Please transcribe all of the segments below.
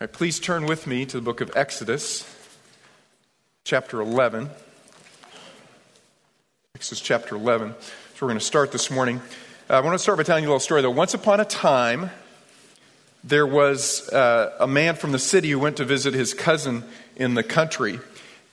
right, please turn with me to the book of Exodus, chapter 11. Exodus chapter 11. So we're going to start this morning. Uh, I want to start by telling you a little story, though. Once upon a time, there was uh, a man from the city who went to visit his cousin in the country.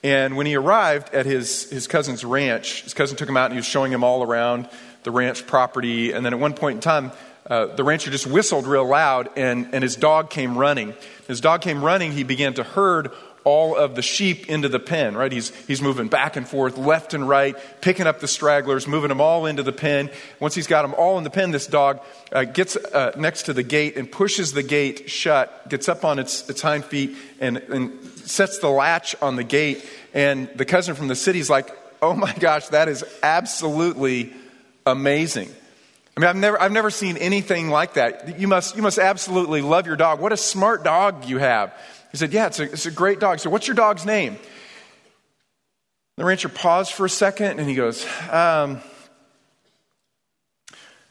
And when he arrived at his, his cousin's ranch, his cousin took him out and he was showing him all around the ranch property. And then at one point in time, uh, the rancher just whistled real loud, and, and his dog came running. His dog came running, he began to herd all of the sheep into the pen, right? He's, he's moving back and forth, left and right, picking up the stragglers, moving them all into the pen. Once he's got them all in the pen, this dog uh, gets uh, next to the gate and pushes the gate shut, gets up on its, its hind feet, and, and sets the latch on the gate. And the cousin from the city's like, oh my gosh, that is absolutely amazing. I mean, I've never, I've never seen anything like that. You must, you must absolutely love your dog. What a smart dog you have. He said, Yeah, it's a, it's a great dog. So, what's your dog's name? The rancher paused for a second and he goes, um,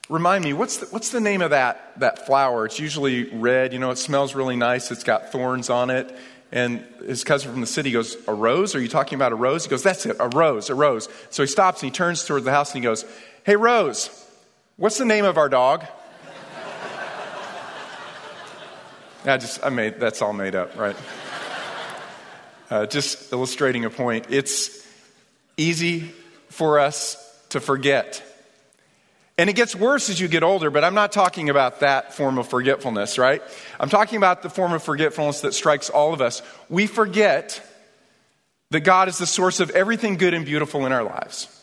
Remind me, what's the, what's the name of that, that flower? It's usually red. You know, it smells really nice. It's got thorns on it. And his cousin from the city goes, A rose? Are you talking about a rose? He goes, That's it, a rose, a rose. So he stops and he turns toward the house and he goes, Hey, Rose, What's the name of our dog? I just, I made, that's all made up, right? Uh, just illustrating a point. It's easy for us to forget. And it gets worse as you get older, but I'm not talking about that form of forgetfulness, right? I'm talking about the form of forgetfulness that strikes all of us. We forget that God is the source of everything good and beautiful in our lives.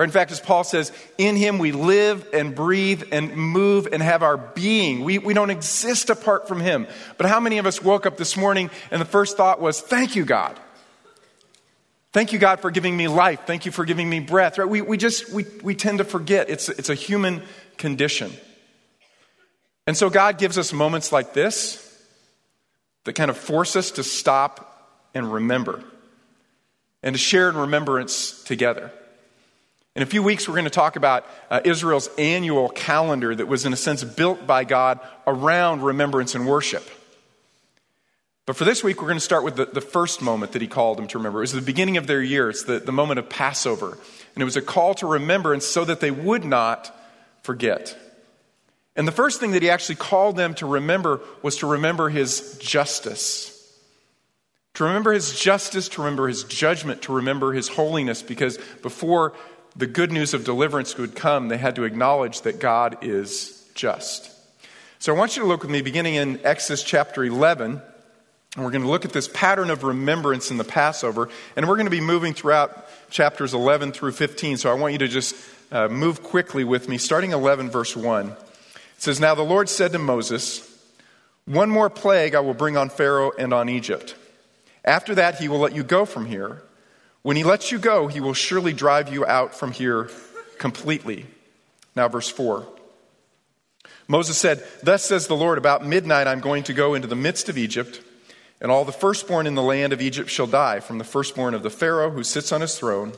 Or in fact, as Paul says, in him we live and breathe and move and have our being. We, we don't exist apart from him. But how many of us woke up this morning and the first thought was, Thank you, God. Thank you, God, for giving me life. Thank you for giving me breath. Right? We, we just, we, we tend to forget. It's, it's a human condition. And so God gives us moments like this that kind of force us to stop and remember and to share in remembrance together. In a few weeks, we're going to talk about uh, Israel's annual calendar that was, in a sense, built by God around remembrance and worship. But for this week, we're going to start with the, the first moment that he called them to remember. It was the beginning of their year, it's the, the moment of Passover. And it was a call to remembrance so that they would not forget. And the first thing that he actually called them to remember was to remember his justice. To remember his justice, to remember his judgment, to remember his holiness, because before the good news of deliverance would come, they had to acknowledge that God is just. So I want you to look with me beginning in Exodus chapter 11. And we're going to look at this pattern of remembrance in the Passover. And we're going to be moving throughout chapters 11 through 15. So I want you to just uh, move quickly with me, starting 11, verse 1. It says, Now the Lord said to Moses, One more plague I will bring on Pharaoh and on Egypt. After that, he will let you go from here. When he lets you go, he will surely drive you out from here completely. Now, verse 4. Moses said, Thus says the Lord, about midnight I'm going to go into the midst of Egypt, and all the firstborn in the land of Egypt shall die, from the firstborn of the Pharaoh who sits on his throne,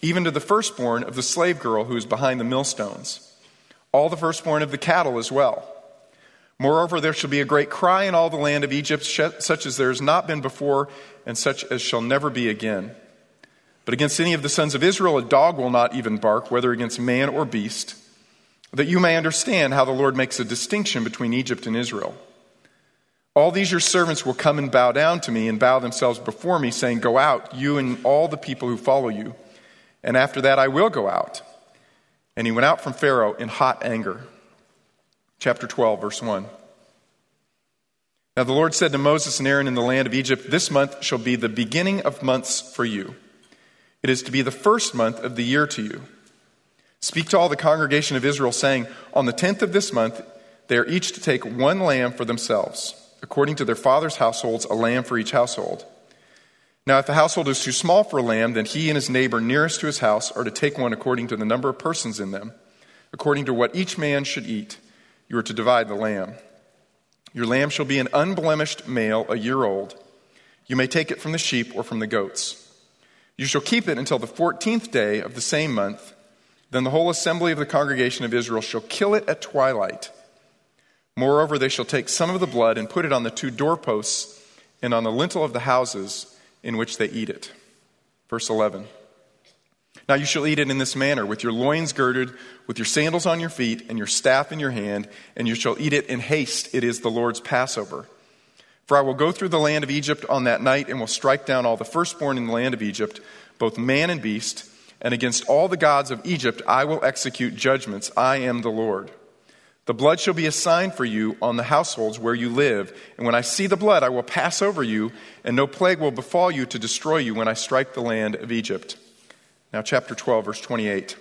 even to the firstborn of the slave girl who is behind the millstones, all the firstborn of the cattle as well. Moreover, there shall be a great cry in all the land of Egypt, such as there has not been before, and such as shall never be again. But against any of the sons of Israel, a dog will not even bark, whether against man or beast, that you may understand how the Lord makes a distinction between Egypt and Israel. All these your servants will come and bow down to me and bow themselves before me, saying, Go out, you and all the people who follow you. And after that I will go out. And he went out from Pharaoh in hot anger. Chapter 12, verse 1. Now the Lord said to Moses and Aaron in the land of Egypt, This month shall be the beginning of months for you. It is to be the first month of the year to you. Speak to all the congregation of Israel, saying, On the tenth of this month, they are each to take one lamb for themselves, according to their father's households, a lamb for each household. Now, if the household is too small for a lamb, then he and his neighbor nearest to his house are to take one according to the number of persons in them. According to what each man should eat, you are to divide the lamb. Your lamb shall be an unblemished male, a year old. You may take it from the sheep or from the goats. You shall keep it until the fourteenth day of the same month. Then the whole assembly of the congregation of Israel shall kill it at twilight. Moreover, they shall take some of the blood and put it on the two doorposts and on the lintel of the houses in which they eat it. Verse 11. Now you shall eat it in this manner, with your loins girded, with your sandals on your feet, and your staff in your hand, and you shall eat it in haste. It is the Lord's Passover. For I will go through the land of Egypt on that night, and will strike down all the firstborn in the land of Egypt, both man and beast, and against all the gods of Egypt I will execute judgments. I am the Lord. The blood shall be a sign for you on the households where you live, and when I see the blood, I will pass over you, and no plague will befall you to destroy you when I strike the land of Egypt. Now, chapter 12, verse 28.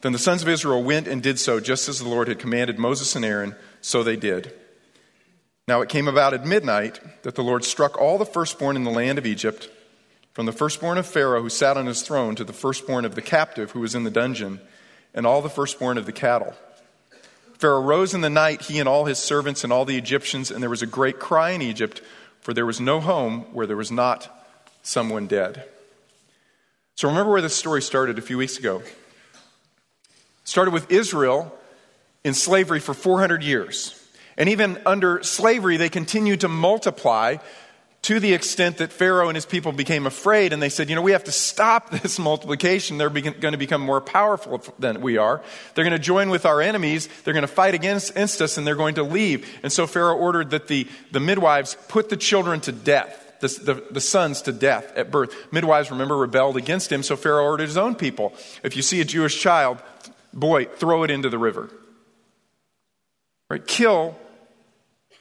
Then the sons of Israel went and did so, just as the Lord had commanded Moses and Aaron, so they did. Now it came about at midnight that the Lord struck all the firstborn in the land of Egypt, from the firstborn of Pharaoh who sat on his throne to the firstborn of the captive who was in the dungeon, and all the firstborn of the cattle. Pharaoh rose in the night, he and all his servants and all the Egyptians, and there was a great cry in Egypt, for there was no home where there was not someone dead. So remember where this story started a few weeks ago. It started with Israel in slavery for 400 years. And even under slavery, they continued to multiply to the extent that Pharaoh and his people became afraid and they said, you know, we have to stop this multiplication. They're going to become more powerful than we are. They're going to join with our enemies. They're going to fight against, against us and they're going to leave. And so Pharaoh ordered that the, the midwives put the children to death the, the, the, sons to death at birth. Midwives, remember, rebelled against him, so Pharaoh ordered his own people. If you see a Jewish child, boy, throw it into the river. Right? Kill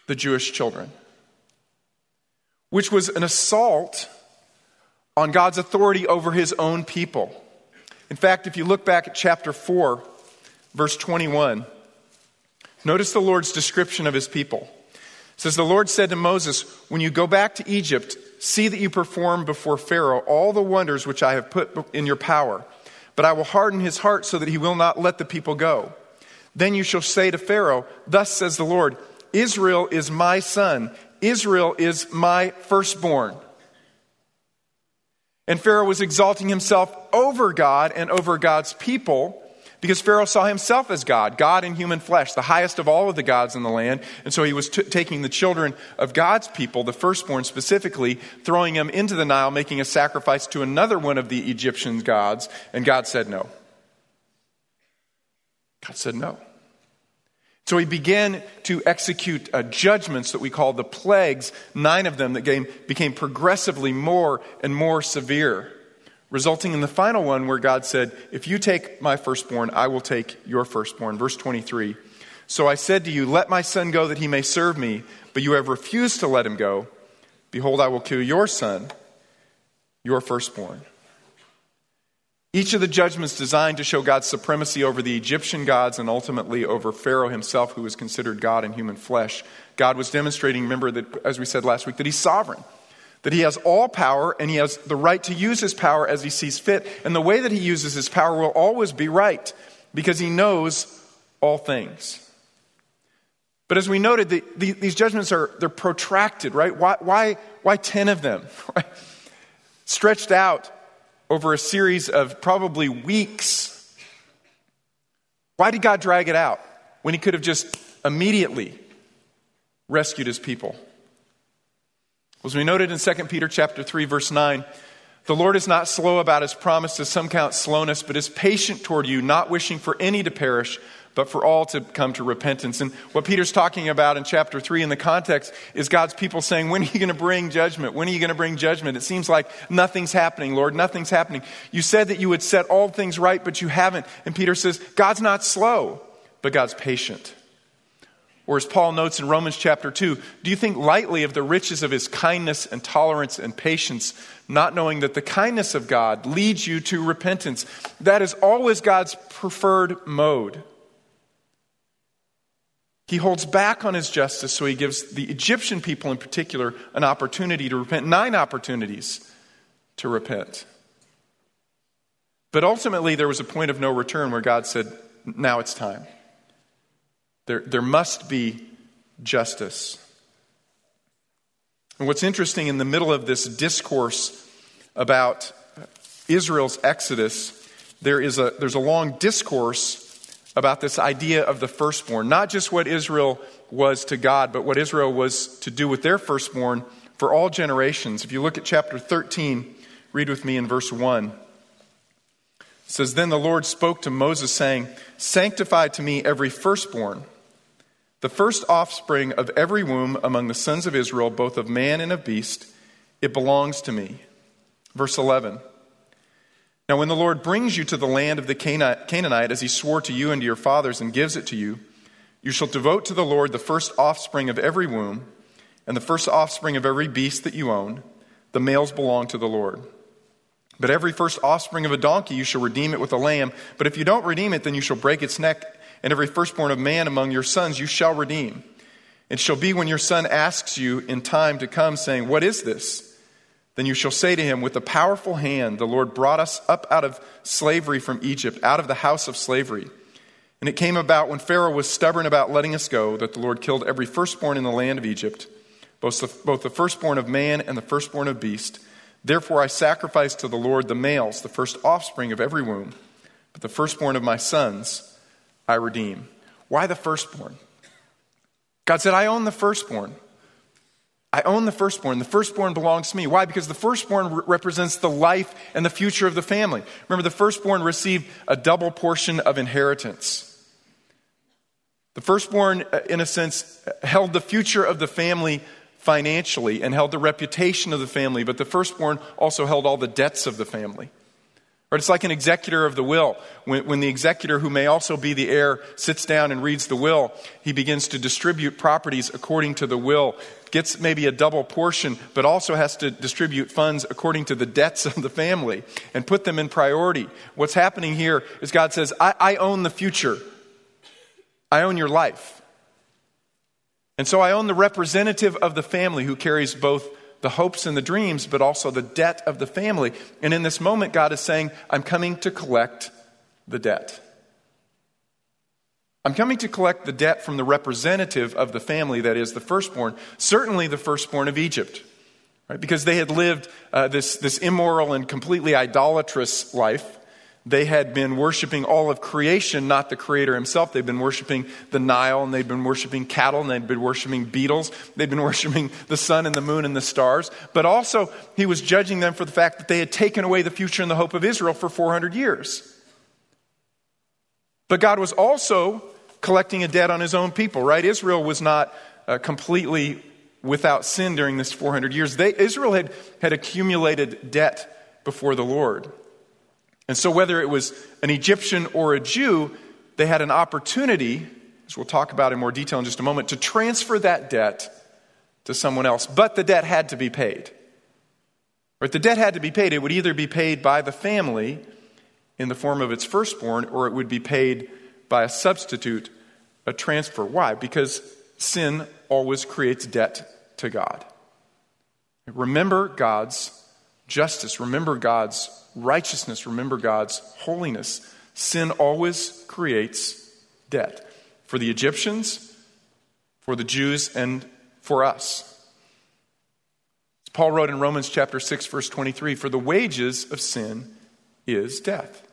the Jewish children. Which was an assault on God's authority over his own people. In fact, if you look back at chapter 4, verse 21, notice the Lord's description of his people. It says, The Lord said to Moses, When you go back to Egypt, see that you perform before Pharaoh all the wonders which I have put in your power. But I will harden his heart so that he will not let the people go. Then you shall say to Pharaoh, Thus says the Lord, Israel is my son, Israel is my firstborn. And Pharaoh was exalting himself over God and over God's people because Pharaoh saw himself as God, God in human flesh, the highest of all of the gods in the land. And so he was t- taking the children of God's people, the firstborn specifically, throwing them into the Nile, making a sacrifice to another one of the Egyptian gods. And God said no. God said no. So he began to execute uh, judgments that we call the plagues, nine of them that came, became progressively more and more severe resulting in the final one where God said, If you take my firstborn, I will take your firstborn. Verse 23. So I said to you, Let my son go that he may serve me, but you have refused to let him go. Behold, I will kill your son, your firstborn. Each of the judgments designed to show God's supremacy over the Egyptian gods and ultimately over Pharaoh himself, who was considered God in human flesh. God was demonstrating, remember, that, as we said last week, that he's sovereign that he has all power and he has the right to use his power as he sees fit. And the way that he uses his power will always be right because he knows all things. But as we noted, the, the, these judgments are they're protracted, right? Why, why, why 10 of them? Right? Stretched out over a series of probably weeks. Why did God drag it out when he could have just immediately rescued his people? As we noted in 2 Peter chapter 3 verse 9, the Lord is not slow about his promise, as some count slowness, but is patient toward you, not wishing for any to perish, but for all to come to repentance. And what Peter's talking about in chapter 3 in the context is God's people saying, When are you going to bring judgment? When are you going to bring judgment? It seems like nothing's happening, Lord. Nothing's happening. You said that you would set all things right, but you haven't. And Peter says, God's not slow, but God's patient. Or as Paul notes in Romans chapter 2, do you think lightly of the riches of his kindness and tolerance and patience, not knowing that the kindness of God leads you to repentance? That is always God's preferred mode. He holds back on his justice, so he gives the Egyptian people in particular an opportunity to repent, nine opportunities to repent. But ultimately, there was a point of no return where God said, Now it's time. There, there must be justice. And what's interesting in the middle of this discourse about Israel's exodus, there is a, there's a long discourse about this idea of the firstborn, not just what Israel was to God, but what Israel was to do with their firstborn for all generations. If you look at chapter 13, read with me in verse 1. It says, Then the Lord spoke to Moses, saying, Sanctify to me every firstborn, the first offspring of every womb among the sons of Israel, both of man and of beast. It belongs to me. Verse 11. Now, when the Lord brings you to the land of the Canaanite, as he swore to you and to your fathers, and gives it to you, you shall devote to the Lord the first offspring of every womb, and the first offspring of every beast that you own. The males belong to the Lord. But every first offspring of a donkey you shall redeem it with a lamb. But if you don't redeem it, then you shall break its neck. And every firstborn of man among your sons you shall redeem. It shall be when your son asks you in time to come, saying, What is this? Then you shall say to him, With a powerful hand, the Lord brought us up out of slavery from Egypt, out of the house of slavery. And it came about when Pharaoh was stubborn about letting us go that the Lord killed every firstborn in the land of Egypt, both the, both the firstborn of man and the firstborn of beast. Therefore I sacrifice to the Lord the males, the first offspring of every womb, but the firstborn of my sons I redeem. Why the firstborn? God said, I own the firstborn. I own the firstborn. The firstborn belongs to me. Why? Because the firstborn re- represents the life and the future of the family. Remember, the firstborn received a double portion of inheritance. The firstborn, uh, in a sense, held the future of the family financially and held the reputation of the family, but the firstborn also held all the debts of the family. Right? It's like an executor of the will. When, when the executor, who may also be the heir, sits down and reads the will, he begins to distribute properties according to the will, gets maybe a double portion, but also has to distribute funds according to the debts of the family and put them in priority. What's happening here is God says, I, I own the future, I own your life. And so I own the representative of the family who carries both the hopes and the dreams, but also the debt of the family. And in this moment, God is saying, I'm coming to collect the debt. I'm coming to collect the debt from the representative of the family, that is, the firstborn, certainly the firstborn of Egypt, right? Because they had lived uh, this, this immoral and completely idolatrous life. They had been worshiping all of creation, not the Creator Himself. They'd been worshiping the Nile, and they'd been worshiping cattle, and they'd been worshiping beetles. They'd been worshiping the sun and the moon and the stars. But also, He was judging them for the fact that they had taken away the future and the hope of Israel for 400 years. But God was also collecting a debt on His own people, right? Israel was not uh, completely without sin during this 400 years. They, Israel had, had accumulated debt before the Lord. And so, whether it was an Egyptian or a Jew, they had an opportunity, as we'll talk about in more detail in just a moment, to transfer that debt to someone else. But the debt had to be paid. Right? The debt had to be paid. It would either be paid by the family in the form of its firstborn, or it would be paid by a substitute, a transfer. Why? Because sin always creates debt to God. Remember God's justice. Remember God's righteousness, remember God's holiness. Sin always creates debt for the Egyptians, for the Jews, and for us. As Paul wrote in Romans chapter 6 verse 23, for the wages of sin is death.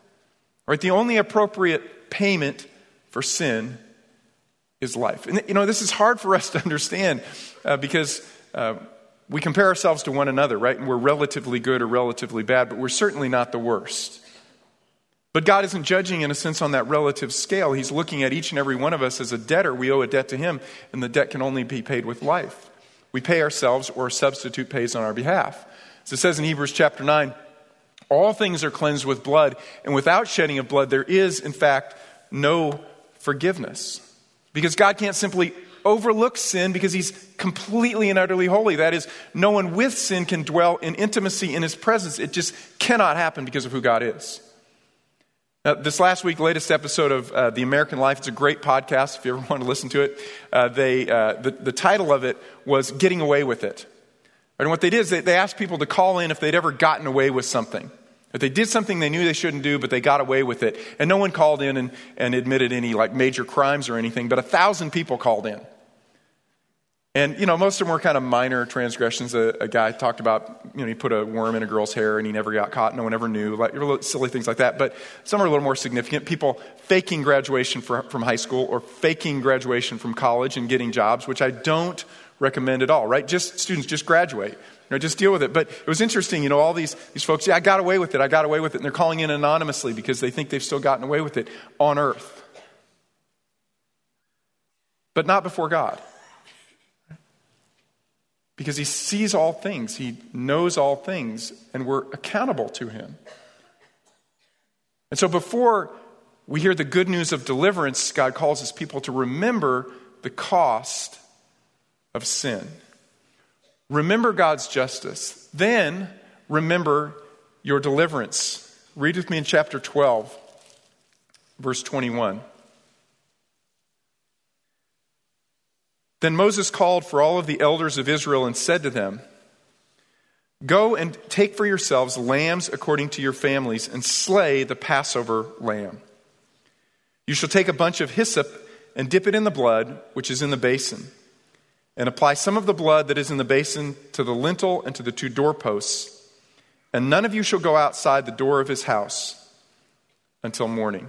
Right? The only appropriate payment for sin is life. And you know, this is hard for us to understand uh, because uh, we compare ourselves to one another, right? And we're relatively good or relatively bad, but we're certainly not the worst. But God isn't judging, in a sense, on that relative scale. He's looking at each and every one of us as a debtor. We owe a debt to Him, and the debt can only be paid with life. We pay ourselves, or a substitute pays on our behalf. As it says in Hebrews chapter 9, all things are cleansed with blood, and without shedding of blood, there is, in fact, no forgiveness. Because God can't simply overlook sin because he's completely and utterly holy. That is, no one with sin can dwell in intimacy in his presence. It just cannot happen because of who God is. Now, this last week, latest episode of uh, This American Life, it's a great podcast if you ever want to listen to it. Uh, they, uh, the, the title of it was Getting Away with It. And what they did is they, they asked people to call in if they'd ever gotten away with something. If they did something they knew they shouldn't do, but they got away with it. And no one called in and, and admitted any like major crimes or anything, but a thousand people called in. And, you know, most of them were kind of minor transgressions. A, a, guy talked about, you know, he put a worm in a girl's hair and he never got caught. No one ever knew. Like, silly things like that. But some are a little more significant. People faking graduation for, from high school or faking graduation from college and getting jobs, which I don't recommend at all, right? Just students, just graduate. Know, just deal with it. But it was interesting, you know, all these, these folks, yeah, I got away with it. I got away with it. And they're calling in anonymously because they think they've still gotten away with it on earth. But not before God because he sees all things, he knows all things, and we're accountable to him. And so before we hear the good news of deliverance, God calls his people to remember the cost of sin. Remember God's justice. Then remember your deliverance. Read with me in chapter 12, verse 21. Then Moses called for all of the elders of Israel and said to them, Go and take for yourselves lambs according to your families and slay the Passover lamb. You shall take a bunch of hyssop and dip it in the blood which is in the basin, and apply some of the blood that is in the basin to the lintel and to the two doorposts. And none of you shall go outside the door of his house until morning.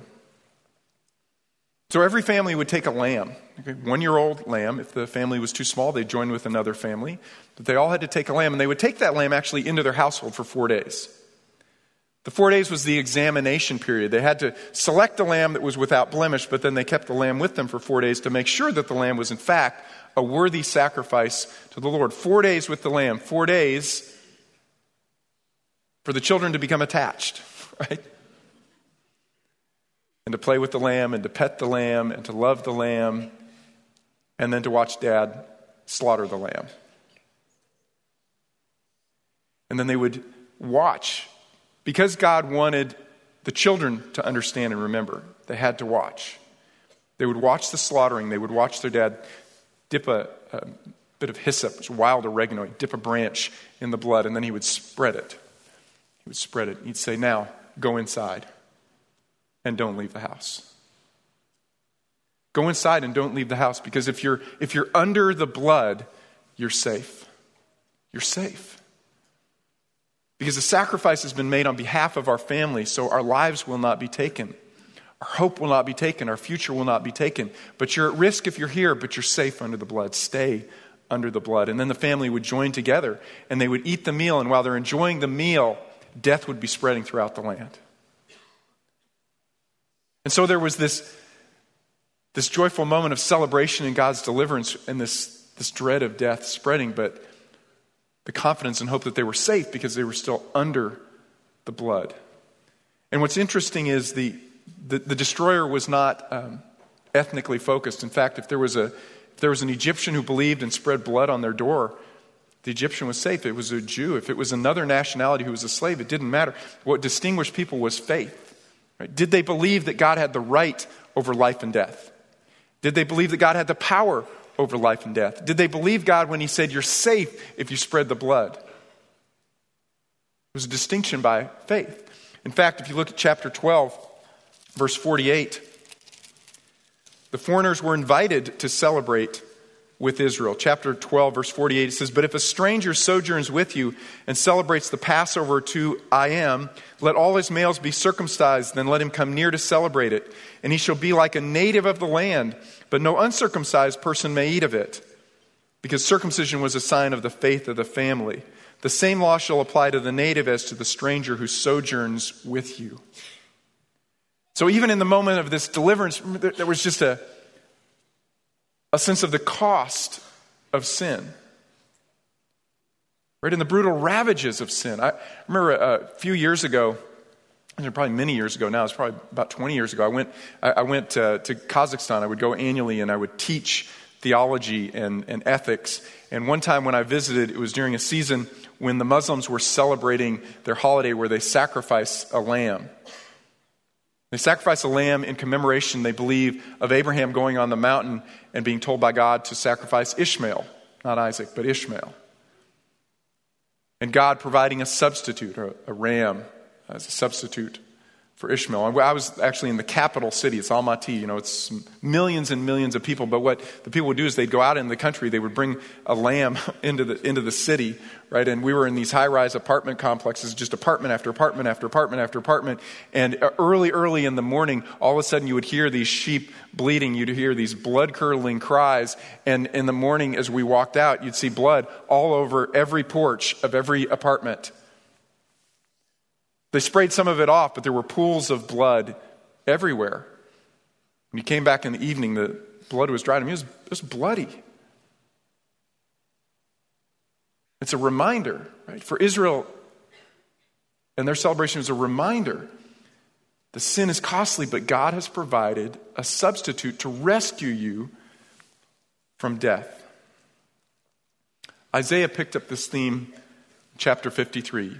So every family would take a lamb, okay, one year old lamb. If the family was too small, they'd join with another family. But they all had to take a lamb, and they would take that lamb actually into their household for four days. The four days was the examination period. They had to select a lamb that was without blemish, but then they kept the lamb with them for four days to make sure that the lamb was, in fact, a worthy sacrifice to the Lord. Four days with the lamb, four days for the children to become attached, right? and to play with the lamb and to pet the lamb and to love the lamb and then to watch dad slaughter the lamb. And then they would watch. Because God wanted the children to understand and remember, they had to watch. They would watch the slaughtering. They would watch their dad dip a, a bit of hyssop, wild oregano, He'd dip a branch in the blood, and then he would spread it. He would spread it. He'd say, Now, go inside and don't leave the house. Go inside and don't leave the house because if you're, if you're under the blood, you're safe. You're safe. Because the sacrifice has been made on behalf of our family, so our lives will not be taken. Our hope will not be taken. Our future will not be taken. But you're at risk if you're here, but you're safe under the blood. Stay under the blood. And then the family would join together and they would eat the meal. And while they're enjoying the meal, death would be spreading throughout the land. And so there was this, this joyful moment of celebration in God's deliverance and this, this dread of death spreading, but the confidence and hope that they were safe because they were still under the blood. And what's interesting is the, the, the destroyer was not um, ethnically focused. In fact, if there, was a, if there was an Egyptian who believed and spread blood on their door, the Egyptian was safe. It was a Jew. If it was another nationality who was a slave, it didn't matter. What distinguished people was faith. Right? Did they believe that God had the right over life and death? Did they believe that God had the power over life and death? Did they believe God when He said, You're safe if you spread the blood? It was a distinction by faith. In fact, if you look at chapter 12, verse 48, the foreigners were invited to celebrate with Israel. Chapter 12, verse 48, it says, But if a stranger sojourns with you and celebrates the Passover to I am, let all his males be circumcised, then let him come near to celebrate it. And he shall be like a native of the land, but no uncircumcised person may eat of it, because circumcision was a sign of the faith of the family. The same law shall apply to the native as to the stranger who sojourns with you. So even in the moment of this deliverance, there was just a a sense of the cost of sin. Right? In the brutal ravages of sin. I remember a few years ago, probably many years ago now, it's probably about 20 years ago, I went, I went uh, to Kazakhstan. I would go annually and I would teach theology and, and ethics. And one time when I visited, it was during a season when the Muslims were celebrating their holiday where they sacrifice a lamb. They sacrifice a lamb in commemoration, they believe, of Abraham going on the mountain and being told by God to sacrifice Ishmael, not Isaac, but Ishmael. And God providing a substitute, a, ram as a substitute for Ishmael. I was actually in the capital city. It's Almaty. You know, it's millions and millions of people. But what the people would do is they'd go out in the country. They would bring a lamb into the into the city, right? And we were in these high-rise apartment complexes, just apartment after apartment after apartment after apartment. And early, early in the morning, all of a sudden you would hear these sheep bleeding. You'd hear these blood-curdling cries. And in the morning, as we walked out, you'd see blood all over every porch of every apartment. They sprayed some of it off, but there were pools of blood everywhere. When you came back in the evening, the blood was dried. I mean, it was, it was bloody. It's a reminder, right? For Israel and their celebration is a reminder. The sin is costly, but God has provided a substitute to rescue you from death. Isaiah picked up this theme chapter 53.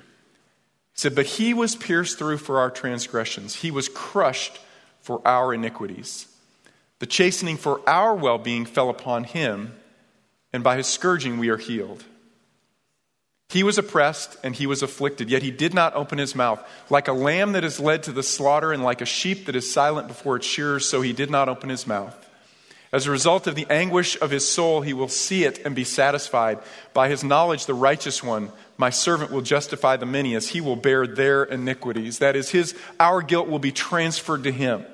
Said, But he was pierced through for our transgressions, he was crushed for our iniquities. The chastening for our well being fell upon him, and by his scourging we are healed. He was oppressed and he was afflicted, yet he did not open his mouth. Like a lamb that is led to the slaughter, and like a sheep that is silent before its shearers, so he did not open his mouth. As a result of the anguish of his soul, he will see it and be satisfied. By his knowledge, the righteous one, my servant, will justify the many as he will bear their iniquities. That is, his, our guilt will be transferred to him.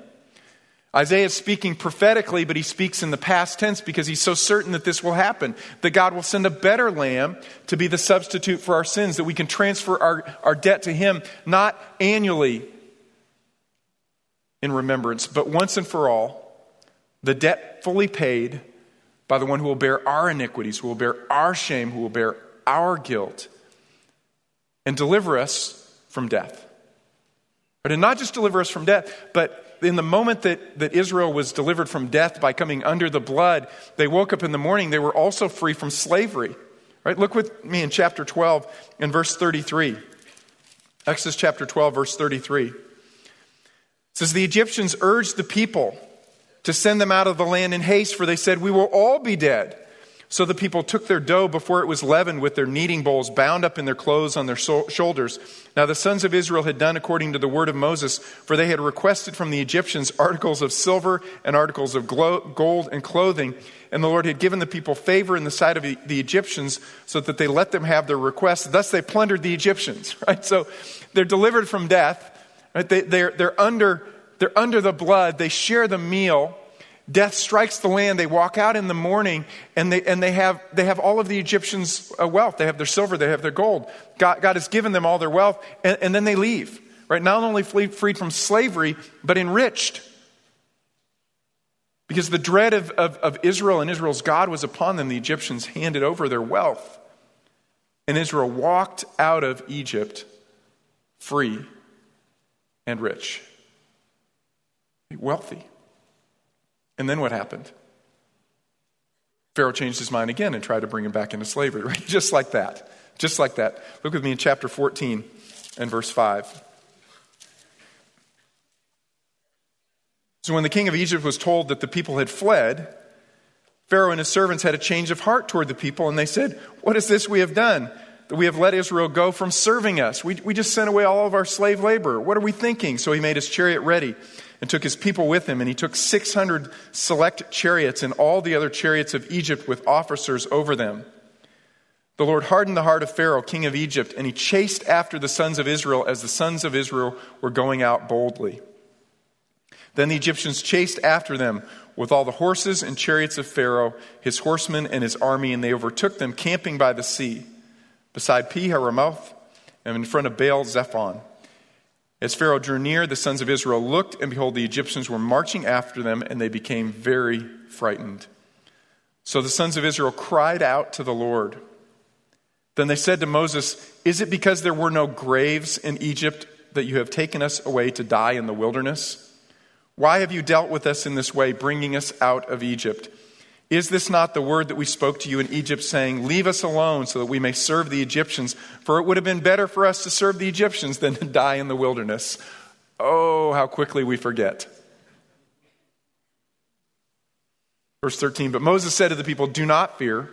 Isaiah is speaking prophetically, but he speaks in the past tense because he's so certain that this will happen. That God will send a better lamb to be the substitute for our sins, that we can transfer our, our debt to him, not annually in remembrance, but once and for all the debt fully paid by the one who will bear our iniquities, who will bear our shame, who will bear our guilt, and deliver us from death. But and not just deliver us from death, but in the moment that, that Israel was delivered from death by coming under the blood, they woke up in the morning, they were also free from slavery. Right? Look with me in chapter 12 and verse 33. Exodus chapter 12, verse 33. It says, The Egyptians urged the people to send them out of the land in haste, for they said, We will all be dead. So the people took their dough before it was leavened with their kneading bowls bound up in their clothes on their so- shoulders. Now the sons of Israel had done according to the word of Moses, for they had requested from the Egyptians articles of silver and articles of glo- gold and clothing. And the Lord had given the people favor in the sight of the Egyptians so that they let them have their requests. Thus they plundered the Egyptians, right? So they're delivered from death, right? They, they're, they're under they're under the blood. They share the meal. Death strikes the land. They walk out in the morning and they, and they, have, they have all of the Egyptians' uh, wealth. They have their silver, they have their gold. God, God has given them all their wealth, and, and then they leave. Right? Not only freed from slavery, but enriched. Because the dread of, of, of Israel and Israel's God was upon them, the Egyptians handed over their wealth. And Israel walked out of Egypt free and rich wealthy. And then what happened? Pharaoh changed his mind again and tried to bring him back into slavery, right? Just like that. Just like that. Look with me in chapter 14 and verse 5. So when the king of Egypt was told that the people had fled, Pharaoh and his servants had a change of heart toward the people, and they said, What is this we have done? That we have let Israel go from serving us. We, we just sent away all of our slave labor. What are we thinking? So he made his chariot ready and took his people with him, and he took 600 select chariots and all the other chariots of Egypt with officers over them. The Lord hardened the heart of Pharaoh, king of Egypt, and he chased after the sons of Israel as the sons of Israel were going out boldly. Then the Egyptians chased after them with all the horses and chariots of Pharaoh, his horsemen, and his army, and they overtook them camping by the sea, beside Pi Hahiroth, and in front of Baal Zephon. As Pharaoh drew near, the sons of Israel looked, and behold, the Egyptians were marching after them, and they became very frightened. So the sons of Israel cried out to the Lord. Then they said to Moses, Is it because there were no graves in Egypt that you have taken us away to die in the wilderness? Why have you dealt with us in this way, bringing us out of Egypt? Is this not the word that we spoke to you in Egypt, saying, Leave us alone so that we may serve the Egyptians? For it would have been better for us to serve the Egyptians than to die in the wilderness. Oh, how quickly we forget. Verse 13 But Moses said to the people, Do not fear.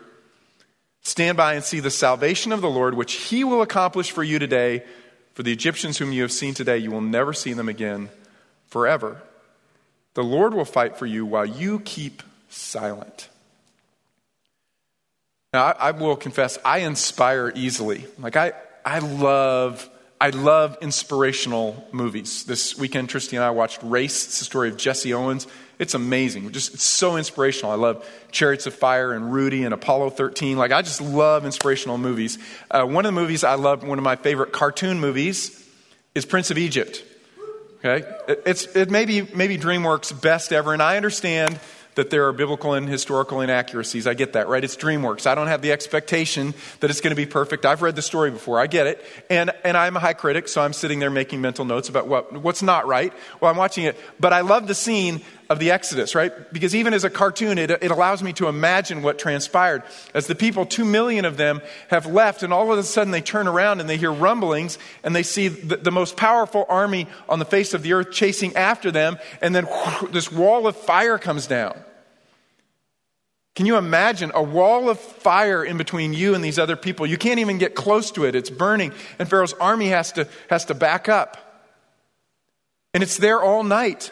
Stand by and see the salvation of the Lord, which he will accomplish for you today. For the Egyptians whom you have seen today, you will never see them again forever. The Lord will fight for you while you keep silent. Now, I, I will confess, I inspire easily. Like, I, I love. I love inspirational movies. This weekend, Tristy and I watched Race. It's the story of Jesse Owens. It's amazing. Just it's so inspirational. I love Chariots of Fire and Rudy and Apollo 13. Like I just love inspirational movies. Uh, one of the movies I love, one of my favorite cartoon movies, is Prince of Egypt. Okay, it, it's it may be maybe DreamWorks' best ever, and I understand that there are biblical and historical inaccuracies. I get that, right? It's DreamWorks. I don't have the expectation that it's going to be perfect. I've read the story before. I get it. And, and I'm a high critic, so I'm sitting there making mental notes about what, what's not right while I'm watching it. But I love the scene of the Exodus, right? Because even as a cartoon, it, it allows me to imagine what transpired. As the people, two million of them, have left, and all of a sudden they turn around and they hear rumblings, and they see the, the most powerful army on the face of the earth chasing after them, and then whoosh, this wall of fire comes down. Can you imagine a wall of fire in between you and these other people? You can't even get close to it. It's burning, and Pharaoh's army has to, has to back up. And it's there all night.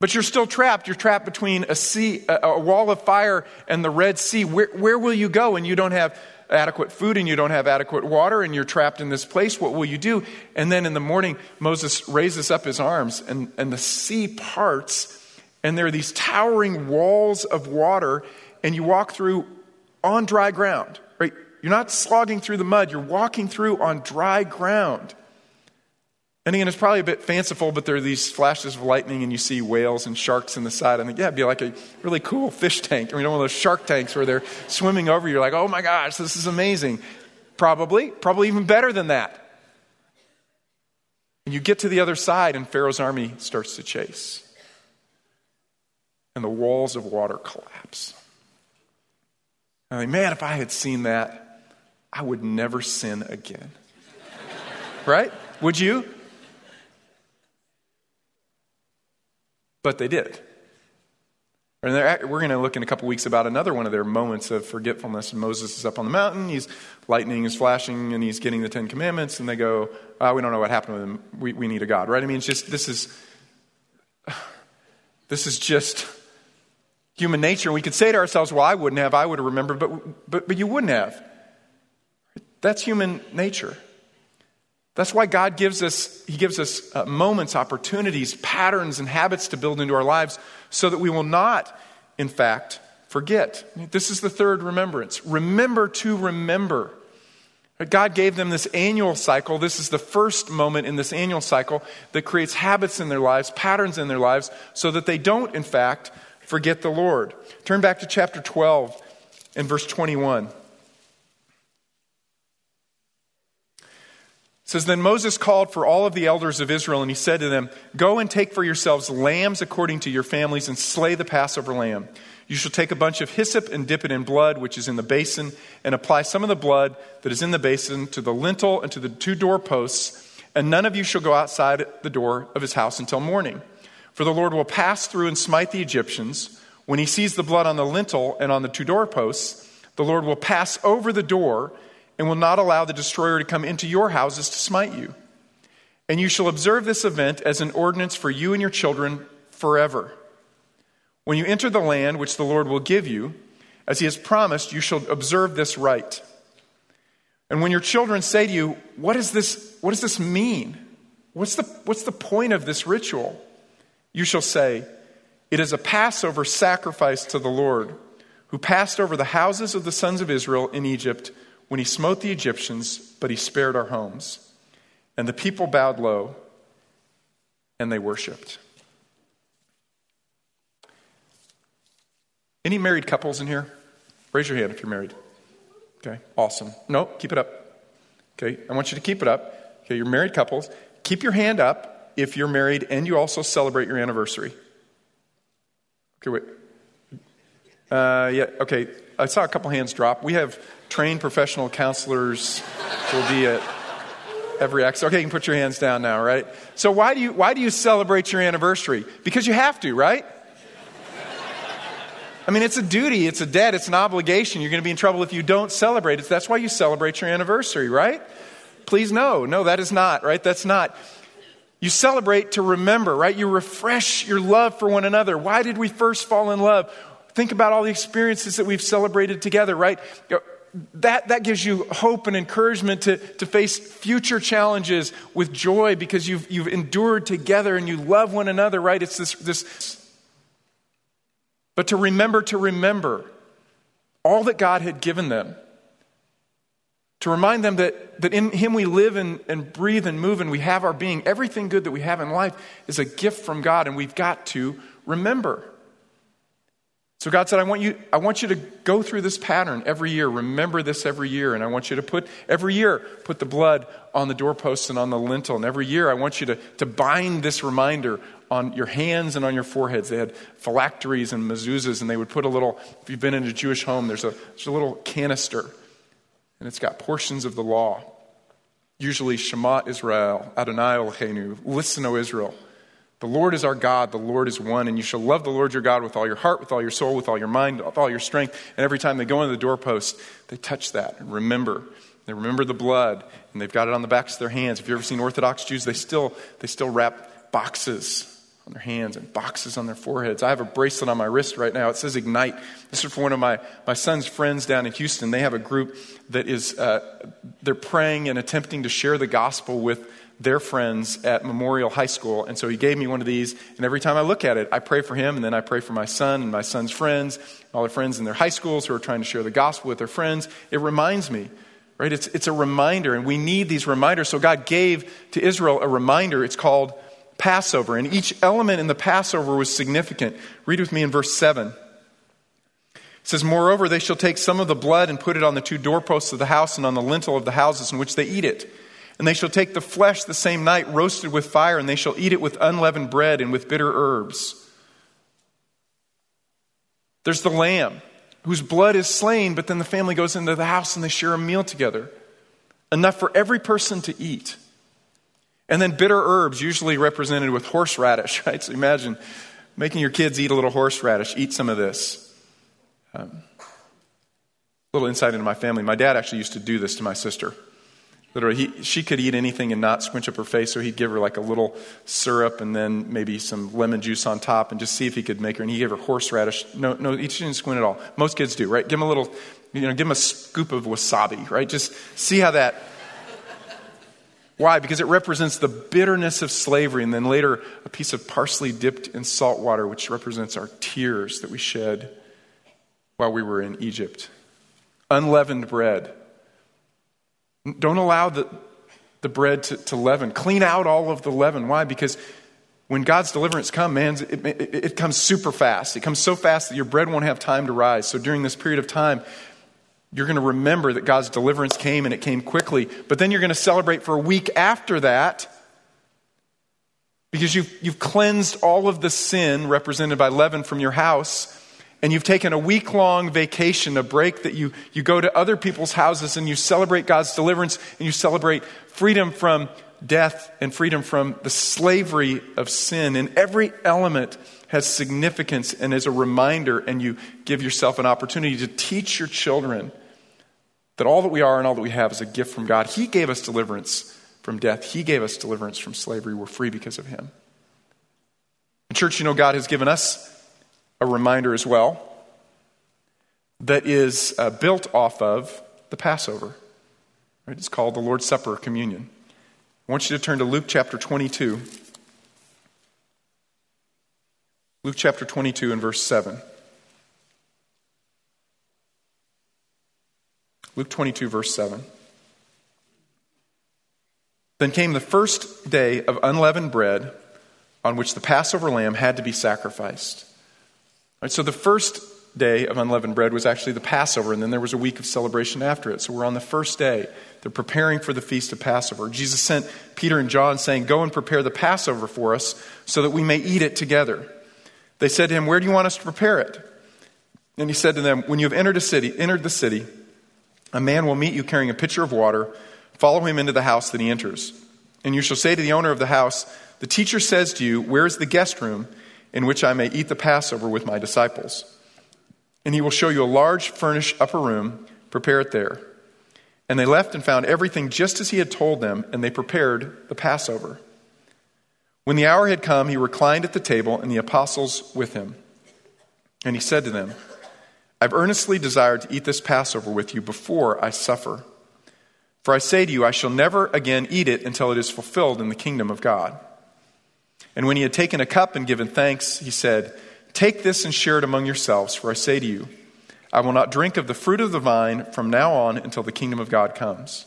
But you're still trapped. You're trapped between a sea, a, wall of fire and the Red Sea. Where, where will you go? And you don't have adequate food and you don't have adequate water and you're trapped in this place. What will you do? And then in the morning, Moses raises up his arms and, and the sea parts and there are these towering walls of water and you walk through on dry ground, right? You're not slogging through the mud. You're walking through on dry ground. And again, it's probably a bit fanciful, but there are these flashes of lightning, and you see whales and sharks in the side. I think, yeah, it'd be like a really cool fish tank. I mean, one of those shark tanks where they're swimming over. You're like, oh my gosh, this is amazing. Probably, probably even better than that. And you get to the other side, and Pharaoh's army starts to chase. And the walls of water collapse. I mean, man, if I had seen that, I would never sin again. right? Would you? But they did. And we're going to look in a couple weeks about another one of their moments of forgetfulness. And Moses is up on the mountain, he's lightning is flashing, and he's getting the Ten Commandments, and they go, oh, "We don't know what happened with him. We, we need a God." Right? I mean, it's just this is this is just human nature. We could say to ourselves, "Well, I wouldn't have. I would have remembered," but but but you wouldn't have. That's human nature. That's why God gives us, He gives us uh, moments, opportunities, patterns, and habits to build into our lives so that we will not, in fact, forget. This is the third remembrance. Remember to remember. God gave them this annual cycle. This is the first moment in this annual cycle that creates habits in their lives, patterns in their lives, so that they don't, in fact, forget the Lord. Turn back to chapter 12 and verse 21. Says then Moses called for all of the elders of Israel and he said to them, "Go and take for yourselves lambs according to your families and slay the Passover lamb. You shall take a bunch of hyssop and dip it in blood which is in the basin and apply some of the blood that is in the basin to the lintel and to the two doorposts, and none of you shall go outside the door of his house until morning. For the Lord will pass through and smite the Egyptians. When he sees the blood on the lintel and on the two doorposts, the Lord will pass over the door and will not allow the destroyer to come into your houses to smite you. And you shall observe this event as an ordinance for you and your children forever. When you enter the land which the Lord will give you, as he has promised, you shall observe this rite. And when your children say to you, What, is this, what does this mean? What's the, what's the point of this ritual? You shall say, It is a Passover sacrifice to the Lord, who passed over the houses of the sons of Israel in Egypt when he smote the Egyptians, but he spared our homes. And the people bowed low and they worshiped. Any married couples in here? Raise your hand if you're married. Okay, awesome. No, keep it up. Okay, I want you to keep it up. Okay, you're married couples. Keep your hand up if you're married and you also celebrate your anniversary. Okay, wait. Uh, yeah, okay. I saw a couple hands drop. We have trained professional counselors will be at every act. Okay, you can put your hands down now, right? So why do you why do you celebrate your anniversary? Because you have to, right? I mean, it's a duty, it's a debt, it's an obligation. You're going to be in trouble if you don't celebrate it. That's why you celebrate your anniversary, right? Please, no, no, that is not, right? That's not. You celebrate to remember, right? You refresh your love for one another. Why did we first fall in love? Think about all the experiences that we've celebrated together, right? That, that gives you hope and encouragement to, to face future challenges with joy because you've, you've endured together and you love one another, right? It's this, this. But to remember to remember all that God had given them to remind them that, that in Him we live and, and breathe and move and we have our being. Everything good that we have in life is a gift from God, and we've got to remember. So God said, I want, you, I want you to go through this pattern every year. Remember this every year. And I want you to put, every year, put the blood on the doorposts and on the lintel. And every year, I want you to, to bind this reminder on your hands and on your foreheads. They had phylacteries and mezuzahs, and they would put a little, if you've been in a Jewish home, there's a, there's a little canister and it's got portions of the law. Usually, Shema Israel, Adonai Eloheinu, listen, O Israel. The Lord is our God, the Lord is one, and you shall love the Lord your God with all your heart, with all your soul, with all your mind, with all your strength. And every time they go into the doorpost, they touch that and remember. They remember the blood, and they've got it on the backs of their hands. If you've ever seen Orthodox Jews, they still, they still wrap boxes on their hands and boxes on their foreheads. I have a bracelet on my wrist right now. It says Ignite. This is for one of my, my son's friends down in Houston. They have a group that is, uh, they're praying and attempting to share the gospel with their friends at Memorial High School. And so he gave me one of these. And every time I look at it, I pray for him. And then I pray for my son and my son's friends, all their friends in their high schools who are trying to share the gospel with their friends. It reminds me right? It's, it's a reminder, and we need these reminders. So God gave to Israel a reminder. It's called Passover, and each element in the Passover was significant. Read with me in verse 7. It says, Moreover, they shall take some of the blood and put it on the two doorposts of the house and on the lintel of the houses in which they eat it. And they shall take the flesh the same night, roasted with fire, and they shall eat it with unleavened bread and with bitter herbs. There's the lamb whose blood is slain, but then the family goes into the house and they share a meal together. Enough for every person to eat. And then bitter herbs, usually represented with horseradish, right? So imagine making your kids eat a little horseradish, eat some of this. Um, little insight into my family. My dad actually used to do this to my sister. Literally, he, she could eat anything and not squinch up her face, so he'd give her like a little syrup and then maybe some lemon juice on top and just see if he could make her. And he gave her horseradish. No, no, he didn't squint at all. Most kids do, right? Give him a little, you know, give him a scoop of wasabi, right? Just see how that why? Because it represents the bitterness of slavery, and then later a piece of parsley dipped in salt water, which represents our tears that we shed while we were in Egypt. Unleavened bread. Don't allow the, the bread to, to leaven. Clean out all of the leaven. Why? Because when God's deliverance comes, man, it, it, it, comes super fast. It comes so fast that your bread won't have time to rise. So during this period of time, you're going to remember that God's deliverance came and it came quickly. But then you're going to celebrate for a week after that because you've, you've cleansed all of the sin represented by leaven from your house. And you've taken a week long vacation, a break that you, you go to other people's houses and you celebrate God's deliverance and you celebrate freedom from death and freedom from the slavery of sin. And every element has significance and is a reminder, and you give yourself an opportunity to teach your children that all that we are and all that we have is a gift from God. He gave us deliverance from death, He gave us deliverance from slavery. We're free because of Him. And, church, you know, God has given us a reminder as well that is uh, built off of the Passover. Right? It's called the Lord's Supper communion. I want you to turn to Luke chapter 22. Luke chapter 22 and verse 7. Luke 22, verse 7. Then came the first day of unleavened bread on which the Passover lamb had to be sacrificed. Right, so the first day of unleavened bread was actually the Passover, and then there was a week of celebration after it. So we're on the first day. They're preparing for the feast of Passover. Jesus sent Peter and John saying, Go and prepare the Passover for us so that we may eat it together. They said to him, Where do you want us to prepare it? And he said to them, When you have entered a city, entered the city, a man will meet you carrying a pitcher of water. Follow him into the house that he enters. And you shall say to the owner of the house, The teacher says to you, Where is the guest room in which I may eat the Passover with my disciples? And he will show you a large furnished upper room. Prepare it there. And they left and found everything just as he had told them, and they prepared the Passover. When the hour had come, he reclined at the table, and the apostles with him. And he said to them, I've earnestly desired to eat this Passover with you before I suffer. For I say to you, I shall never again eat it until it is fulfilled in the kingdom of God. And when he had taken a cup and given thanks, he said, Take this and share it among yourselves, for I say to you, I will not drink of the fruit of the vine from now on until the kingdom of God comes.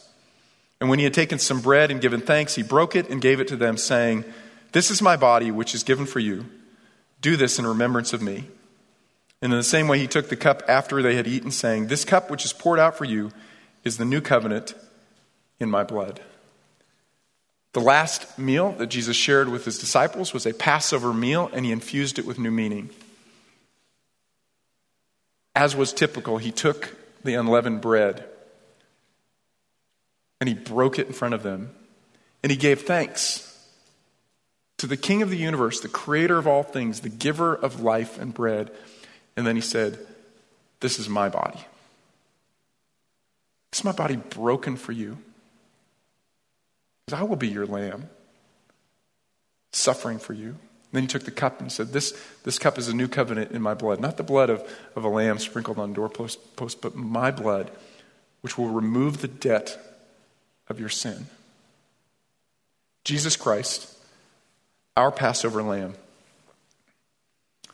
And when he had taken some bread and given thanks, he broke it and gave it to them, saying, This is my body, which is given for you. Do this in remembrance of me. And in the same way, he took the cup after they had eaten, saying, This cup which is poured out for you is the new covenant in my blood. The last meal that Jesus shared with his disciples was a Passover meal, and he infused it with new meaning. As was typical, he took the unleavened bread and he broke it in front of them, and he gave thanks to the King of the universe, the creator of all things, the giver of life and bread. And then he said, This is my body. This is my body broken for you. I will be your lamb, suffering for you. Then he took the cup and said, This, this cup is a new covenant in my blood. Not the blood of, of a lamb sprinkled on doorpost, post, but my blood, which will remove the debt of your sin. Jesus Christ, our Passover lamb.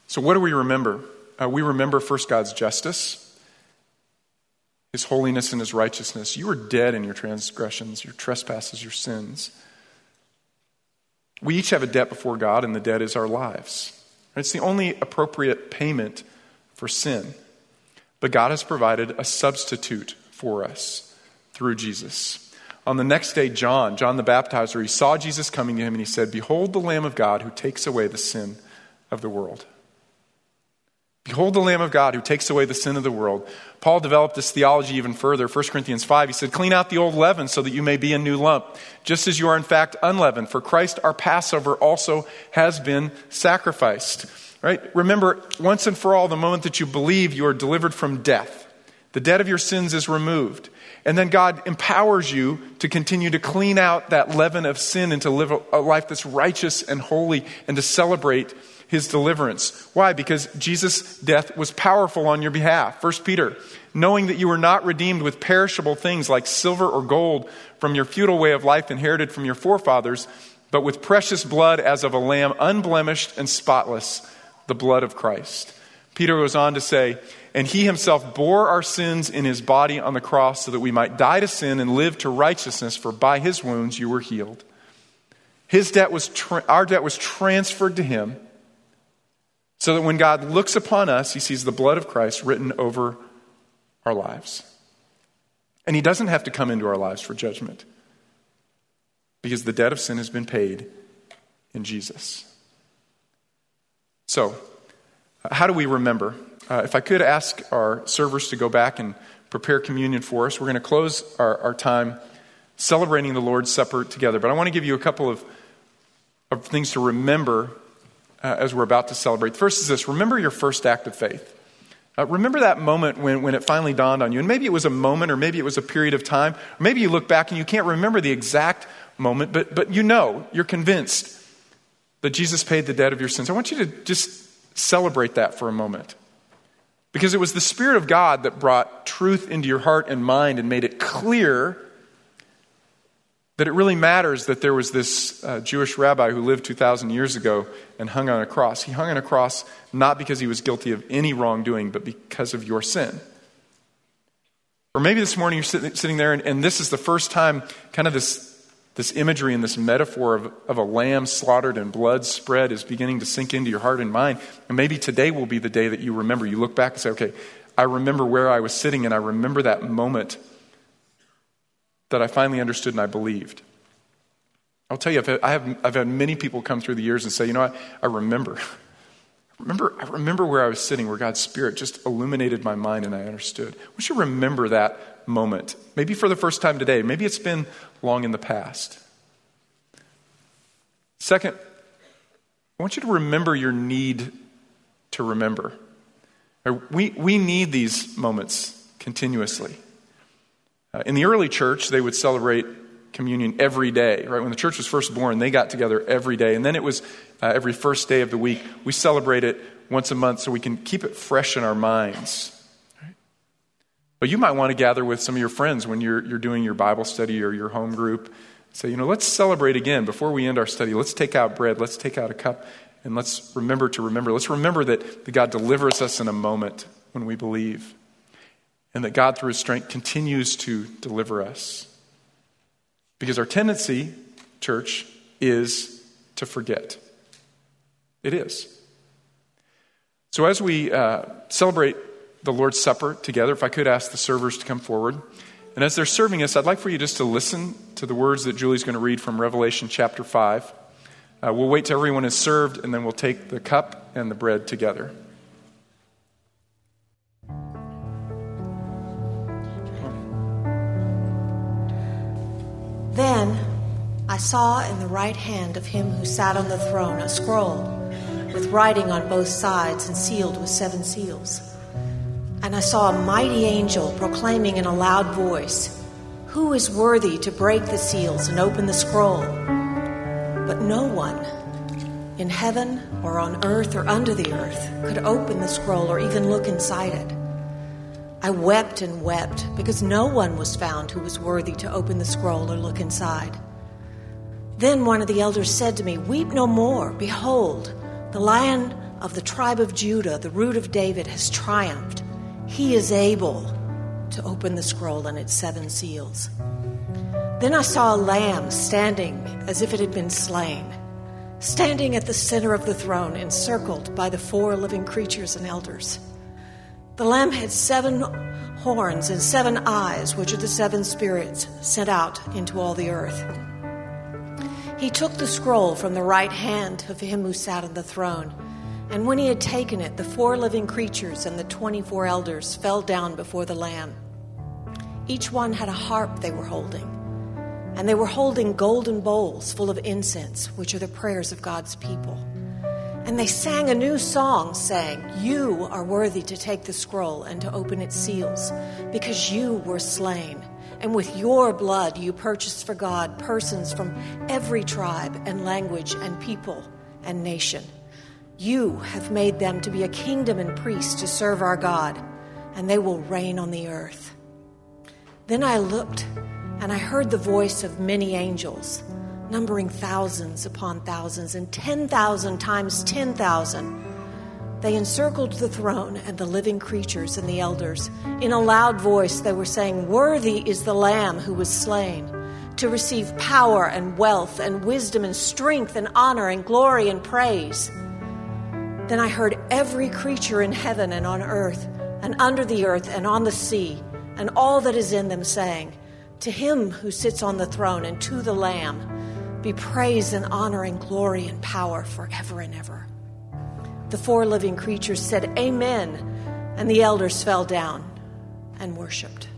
So, what do we remember? Uh, we remember first God's justice, His holiness, and His righteousness. You were dead in your transgressions, your trespasses, your sins. We each have a debt before God, and the debt is our lives. It's the only appropriate payment for sin. But God has provided a substitute for us through Jesus. On the next day, John, John the Baptizer, he saw Jesus coming to him and he said, Behold the Lamb of God who takes away the sin of the world. Behold the Lamb of God who takes away the sin of the world. Paul developed this theology even further. 1 Corinthians 5, he said, Clean out the old leaven so that you may be a new lump, just as you are in fact unleavened. For Christ, our Passover, also has been sacrificed. Right? Remember, once and for all, the moment that you believe, you are delivered from death. The debt of your sins is removed. And then God empowers you to continue to clean out that leaven of sin and to live a life that's righteous and holy and to celebrate his deliverance. Why? Because Jesus' death was powerful on your behalf. 1 Peter, knowing that you were not redeemed with perishable things like silver or gold from your futile way of life inherited from your forefathers, but with precious blood as of a lamb, unblemished and spotless, the blood of Christ. Peter goes on to say, and he himself bore our sins in his body on the cross so that we might die to sin and live to righteousness, for by his wounds you were healed. His debt was tra- our debt was transferred to him so that when God looks upon us, he sees the blood of Christ written over our lives. And he doesn't have to come into our lives for judgment because the debt of sin has been paid in Jesus. So, how do we remember? Uh, if I could ask our servers to go back and prepare communion for us, we're going to close our, our time celebrating the Lord's Supper together. But I want to give you a couple of, of things to remember uh, as we're about to celebrate. The first is this remember your first act of faith. Uh, remember that moment when, when it finally dawned on you. And maybe it was a moment, or maybe it was a period of time, or maybe you look back and you can't remember the exact moment, but, but you know, you're convinced that Jesus paid the debt of your sins. I want you to just celebrate that for a moment. Because it was the Spirit of God that brought truth into your heart and mind and made it clear that it really matters that there was this uh, Jewish rabbi who lived 2,000 years ago and hung on a cross. He hung on a cross not because he was guilty of any wrongdoing, but because of your sin. Or maybe this morning you're sitting, there and, and, this is the first time, kind of this, this imagery and this metaphor of, of a lamb slaughtered and blood spread is beginning to sink into your heart and mind. And maybe today will be the day that you remember. You look back and say, okay, I remember where I was sitting and I remember that moment that I finally understood and I believed. I'll tell you, I've had, I have, I've had many people come through the years and say, you know, I, I remember. remember. I remember where I was sitting, where God's Spirit just illuminated my mind and I understood. We should remember that moment. Maybe for the first time today. Maybe it's been long in the past. Second, I want you to remember your need to remember. We, we need these moments continuously. Uh, in the early church, they would celebrate communion every day, right? When the church was first born, they got together every day. And then it was uh, every first day of the week. We celebrate it once a month so we can keep it fresh in our minds. But you might want to gather with some of your friends when you're, you're doing your Bible study or your home group. Say, you know, let's celebrate again before we end our study. Let's take out bread, let's take out a cup, and let's remember to remember. Let's remember that, that God delivers us in a moment when we believe, and that God, through His strength, continues to deliver us. Because our tendency, church, is to forget. It is. So as we uh, celebrate the Lord's Supper together, if I could ask the servers to come forward. And as they're serving us, I'd like for you just to listen to the words that Julie's going to read from Revelation chapter 5. Uh, we'll wait till everyone is served, and then we'll take the cup and the bread together. I saw in the right hand of him who sat on the throne a scroll with writing on both sides and sealed with seven seals. And I saw a mighty angel proclaiming in a loud voice, Who is worthy to break the seals and open the scroll? But no one in heaven or on earth or under the earth could open the scroll or even look inside it. I wept and wept because no one was found who was worthy to open the scroll or look inside. Then one of the elders said to me, Weep no more. Behold, the lion of the tribe of Judah, the root of David, has triumphed. He is able to open the scroll and its seven seals. Then I saw a lamb standing as if it had been slain, standing at the center of the throne, encircled by the four living creatures and elders. The Lamb had seven horns and seven eyes, which are the seven spirits sent out into all the earth. He took the scroll from the right hand of him who sat on the throne. And when he had taken it, the four living creatures and the 24 elders fell down before the Lamb. Each one had a harp they were holding, and they were holding golden bowls full of incense, which are the prayers of God's people. And they sang a new song, saying, You are worthy to take the scroll and to open its seals, because you were slain. And with your blood you purchased for God persons from every tribe and language and people and nation. You have made them to be a kingdom and priests to serve our God, and they will reign on the earth. Then I looked, and I heard the voice of many angels numbering thousands upon thousands and 10,000 times 10,000. They encircled the throne and the living creatures and the elders. In a loud voice, they were saying, Worthy is the Lamb who was slain to receive power and wealth and wisdom and strength and honor and glory and praise. Then I heard every creature in heaven and on earth and under the earth and on the sea and all that is in them saying, To him who sits on the throne and to the Lamb be praise and honor and glory and power forever and ever. The four living creatures said, Amen, and the elders fell down and worshiped.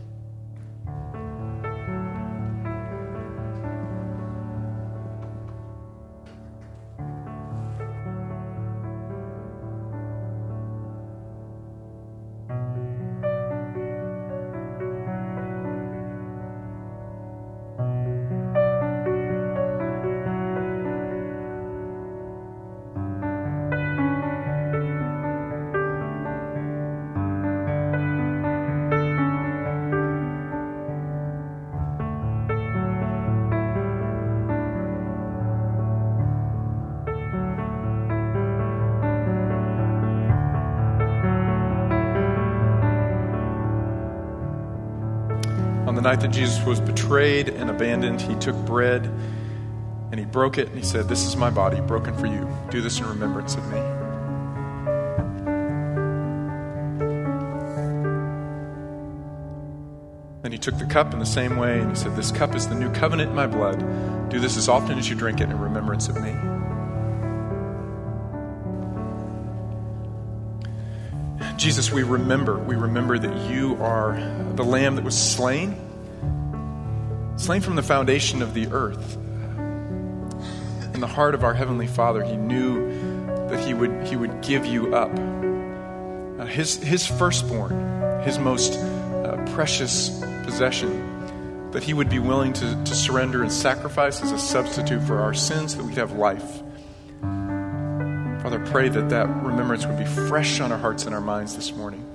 The night that Jesus was betrayed and abandoned, he took bread and he broke it and he said, This is my body broken for you. Do this in remembrance of me. Then he took the cup in the same way and he said, This cup is the new covenant in my blood. Do this as often as you drink it in remembrance of me. Jesus, we remember, we remember that you are the lamb that was slain slain from the foundation of the earth. In the heart of our Heavenly Father, He knew that He would, he would give you up. Uh, his, his firstborn, His most uh, precious possession, that he would be willing to, to surrender and sacrifice as a substitute for our sins, that we'd have life. Father, pray that that remembrance would be fresh on our hearts and our minds this morning.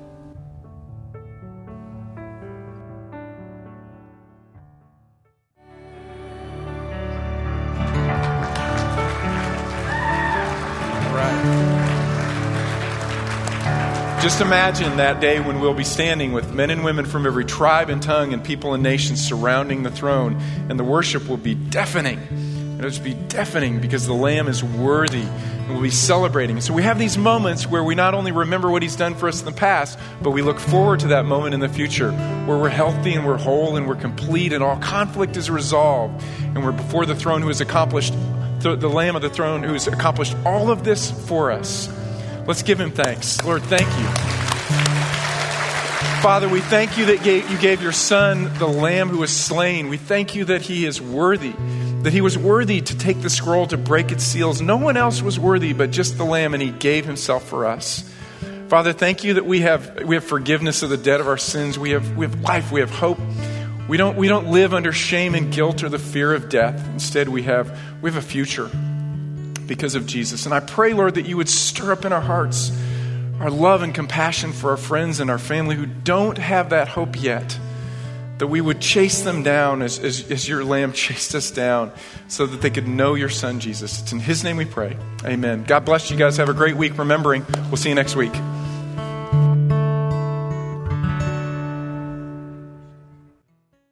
Just imagine that day when we'll be standing with men and women from every tribe and tongue and people and nation surrounding the throne, and the worship will be deafening. It'll just be deafening because the Lamb is worthy, and we'll be celebrating. So we have these moments where we not only remember what He's done for us in the past, but we look forward to that moment in the future where we're healthy and we're whole and we're complete and all conflict is resolved, and we're before the throne who has accomplished the, Lamb of the throne who has accomplished all of this for us. Let's give him thanks. Lord, thank you. Father, we thank you that you gave your son, the lamb who was slain. We thank you that he is worthy, that he was worthy to take the scroll to break its seals. No one else was worthy but just the lamb, and he gave himself for us. Father, thank you that we have, we have forgiveness of the debt of our sins. We have, we have life. We have hope. We don't, we don't live under shame and guilt or the fear of death. Instead, we have, we have a future because of Jesus. And I pray, Lord, that you would stir up in our hearts our love and compassion for our friends and our family who don't have that hope yet. That we would chase them down as, as, as your lamb chased us down so that they could know your son, Jesus. It's in his name we pray. Amen. God bless you guys. Have a great week remembering. We'll see you next week.